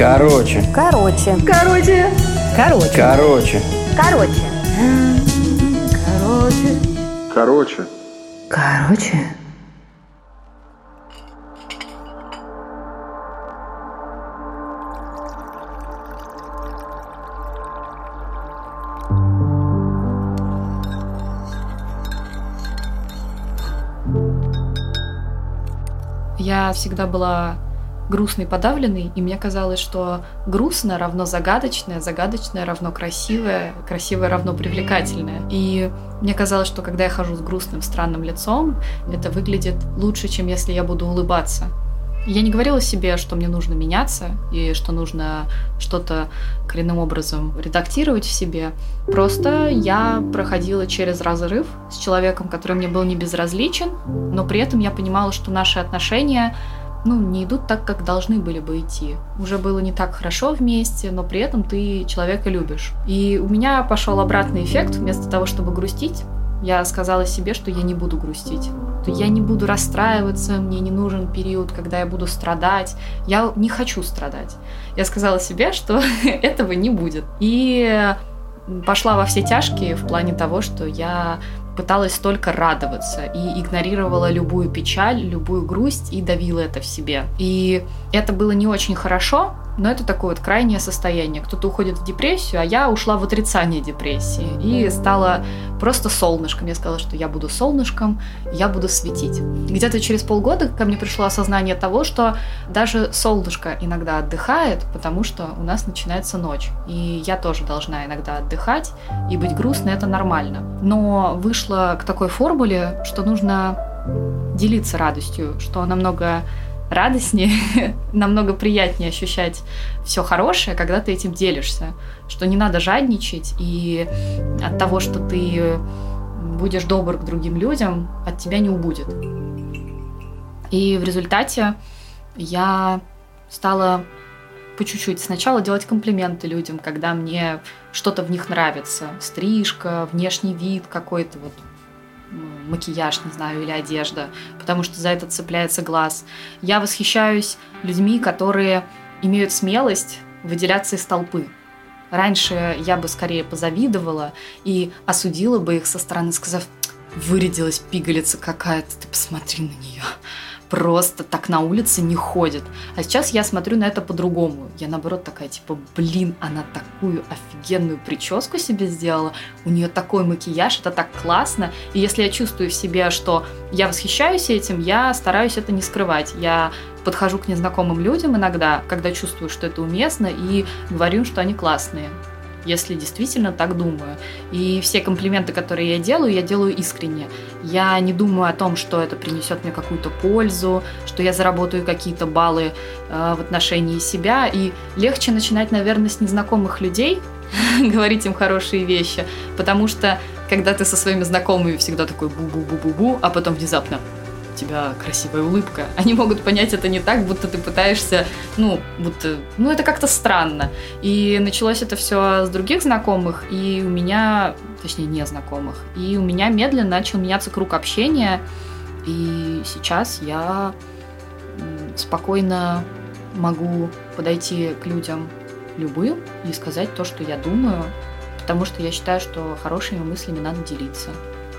Короче. Короче. Короче. Короче. Короче. Короче. Короче. Короче. Короче. Я всегда была грустной, подавленной, и мне казалось, что грустно равно загадочное, загадочное равно красивое, красивое равно привлекательное. И мне казалось, что когда я хожу с грустным, странным лицом, это выглядит лучше, чем если я буду улыбаться. Я не говорила себе, что мне нужно меняться и что нужно что-то коренным образом редактировать в себе. Просто я проходила через разрыв с человеком, который мне был не безразличен, но при этом я понимала, что наши отношения ну, не идут так, как должны были бы идти. Уже было не так хорошо вместе, но при этом ты человека любишь. И у меня пошел обратный эффект. Вместо того, чтобы грустить, я сказала себе, что я не буду грустить. То я не буду расстраиваться, мне не нужен период, когда я буду страдать. Я не хочу страдать. Я сказала себе, что этого не будет. И пошла во все тяжкие в плане того, что я пыталась только радоваться и игнорировала любую печаль, любую грусть и давила это в себе. И это было не очень хорошо, но это такое вот крайнее состояние. Кто-то уходит в депрессию, а я ушла в отрицание депрессии и стала просто солнышком. Я сказала, что я буду солнышком, я буду светить. Где-то через полгода ко мне пришло осознание того, что даже солнышко иногда отдыхает, потому что у нас начинается ночь. И я тоже должна иногда отдыхать, и быть грустной это нормально. Но вышла к такой формуле, что нужно делиться радостью, что намного радостнее, намного приятнее ощущать все хорошее, когда ты этим делишься. Что не надо жадничать, и от того, что ты будешь добр к другим людям, от тебя не убудет. И в результате я стала по чуть-чуть сначала делать комплименты людям, когда мне что-то в них нравится. Стрижка, внешний вид какой-то, вот макияж, не знаю, или одежда, потому что за это цепляется глаз. Я восхищаюсь людьми, которые имеют смелость выделяться из толпы. Раньше я бы скорее позавидовала и осудила бы их со стороны, сказав, вырядилась пигалица какая-то, ты посмотри на нее просто так на улице не ходит. А сейчас я смотрю на это по-другому. Я наоборот такая, типа, блин, она такую офигенную прическу себе сделала, у нее такой макияж, это так классно. И если я чувствую в себе, что я восхищаюсь этим, я стараюсь это не скрывать. Я подхожу к незнакомым людям иногда, когда чувствую, что это уместно, и говорю, что они классные если действительно так думаю. И все комплименты, которые я делаю, я делаю искренне. Я не думаю о том, что это принесет мне какую-то пользу, что я заработаю какие-то баллы э, в отношении себя. И легче начинать, наверное, с незнакомых людей, говорить им хорошие вещи, потому что когда ты со своими знакомыми всегда такой бу-бу-бу-бу-бу, а потом внезапно тебя красивая улыбка. Они могут понять это не так, будто ты пытаешься, ну, будто, ну, это как-то странно. И началось это все с других знакомых, и у меня, точнее, не знакомых, и у меня медленно начал меняться круг общения, и сейчас я спокойно могу подойти к людям любым и сказать то, что я думаю, потому что я считаю, что хорошими мыслями надо делиться.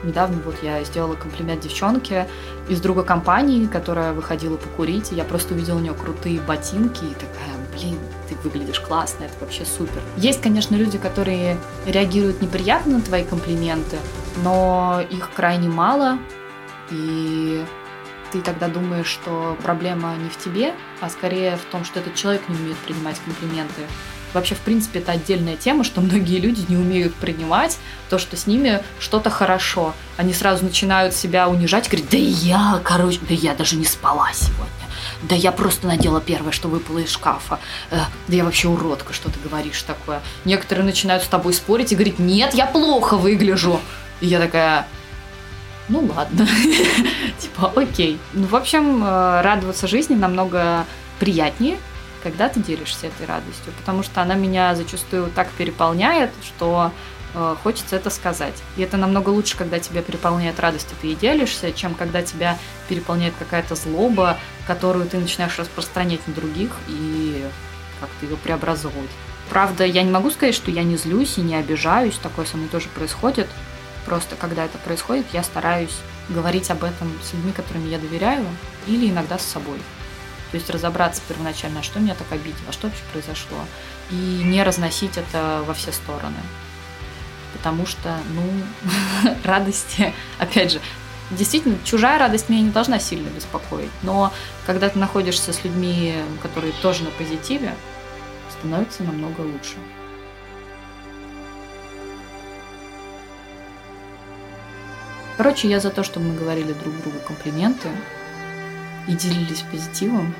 Недавно вот я сделала комплимент девчонке из друга компании, которая выходила покурить, и я просто увидела у нее крутые ботинки и такая, блин, ты выглядишь классно, это вообще супер. Есть, конечно, люди, которые реагируют неприятно на твои комплименты, но их крайне мало, и ты тогда думаешь, что проблема не в тебе, а скорее в том, что этот человек не умеет принимать комплименты. Вообще, в принципе, это отдельная тема, что многие люди не умеют принимать то, что с ними что-то хорошо. Они сразу начинают себя унижать, говорят, да я, короче, да я даже не спала сегодня. Да я просто надела первое, что выпало из шкафа. Э, да я вообще уродка, что ты говоришь такое. Некоторые начинают с тобой спорить и говорить, нет, я плохо выгляжу. И я такая, ну ладно, типа окей. Ну, в общем, э, радоваться жизни намного приятнее, когда ты делишься этой радостью, потому что она меня зачастую так переполняет, что э, хочется это сказать. И это намного лучше, когда тебя переполняет радость, и ты ей делишься, чем когда тебя переполняет какая-то злоба, которую ты начинаешь распространять на других, и как-то ее преобразовывать. Правда, я не могу сказать, что я не злюсь и не обижаюсь, такое со мной тоже происходит. Просто когда это происходит, я стараюсь говорить об этом с людьми, которыми я доверяю, или иногда с собой. То есть разобраться первоначально, а что меня так обидело, что вообще произошло, и не разносить это во все стороны. Потому что, ну, радости, опять же, действительно, чужая радость меня не должна сильно беспокоить. Но когда ты находишься с людьми, которые тоже на позитиве, становится намного лучше. Короче, я за то, чтобы мы говорили друг другу комплименты и делились позитивом,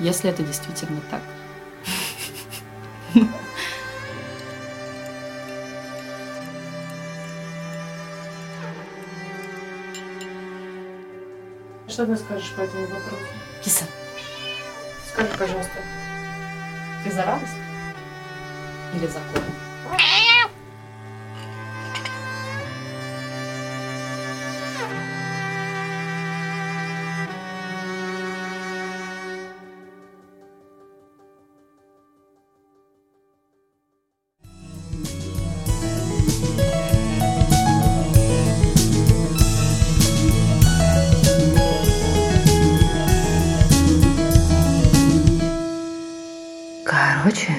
если это действительно так. Что ты скажешь по этому вопросу? Киса, Скажи, пожалуйста. ты за радость? Или за корм? Короче,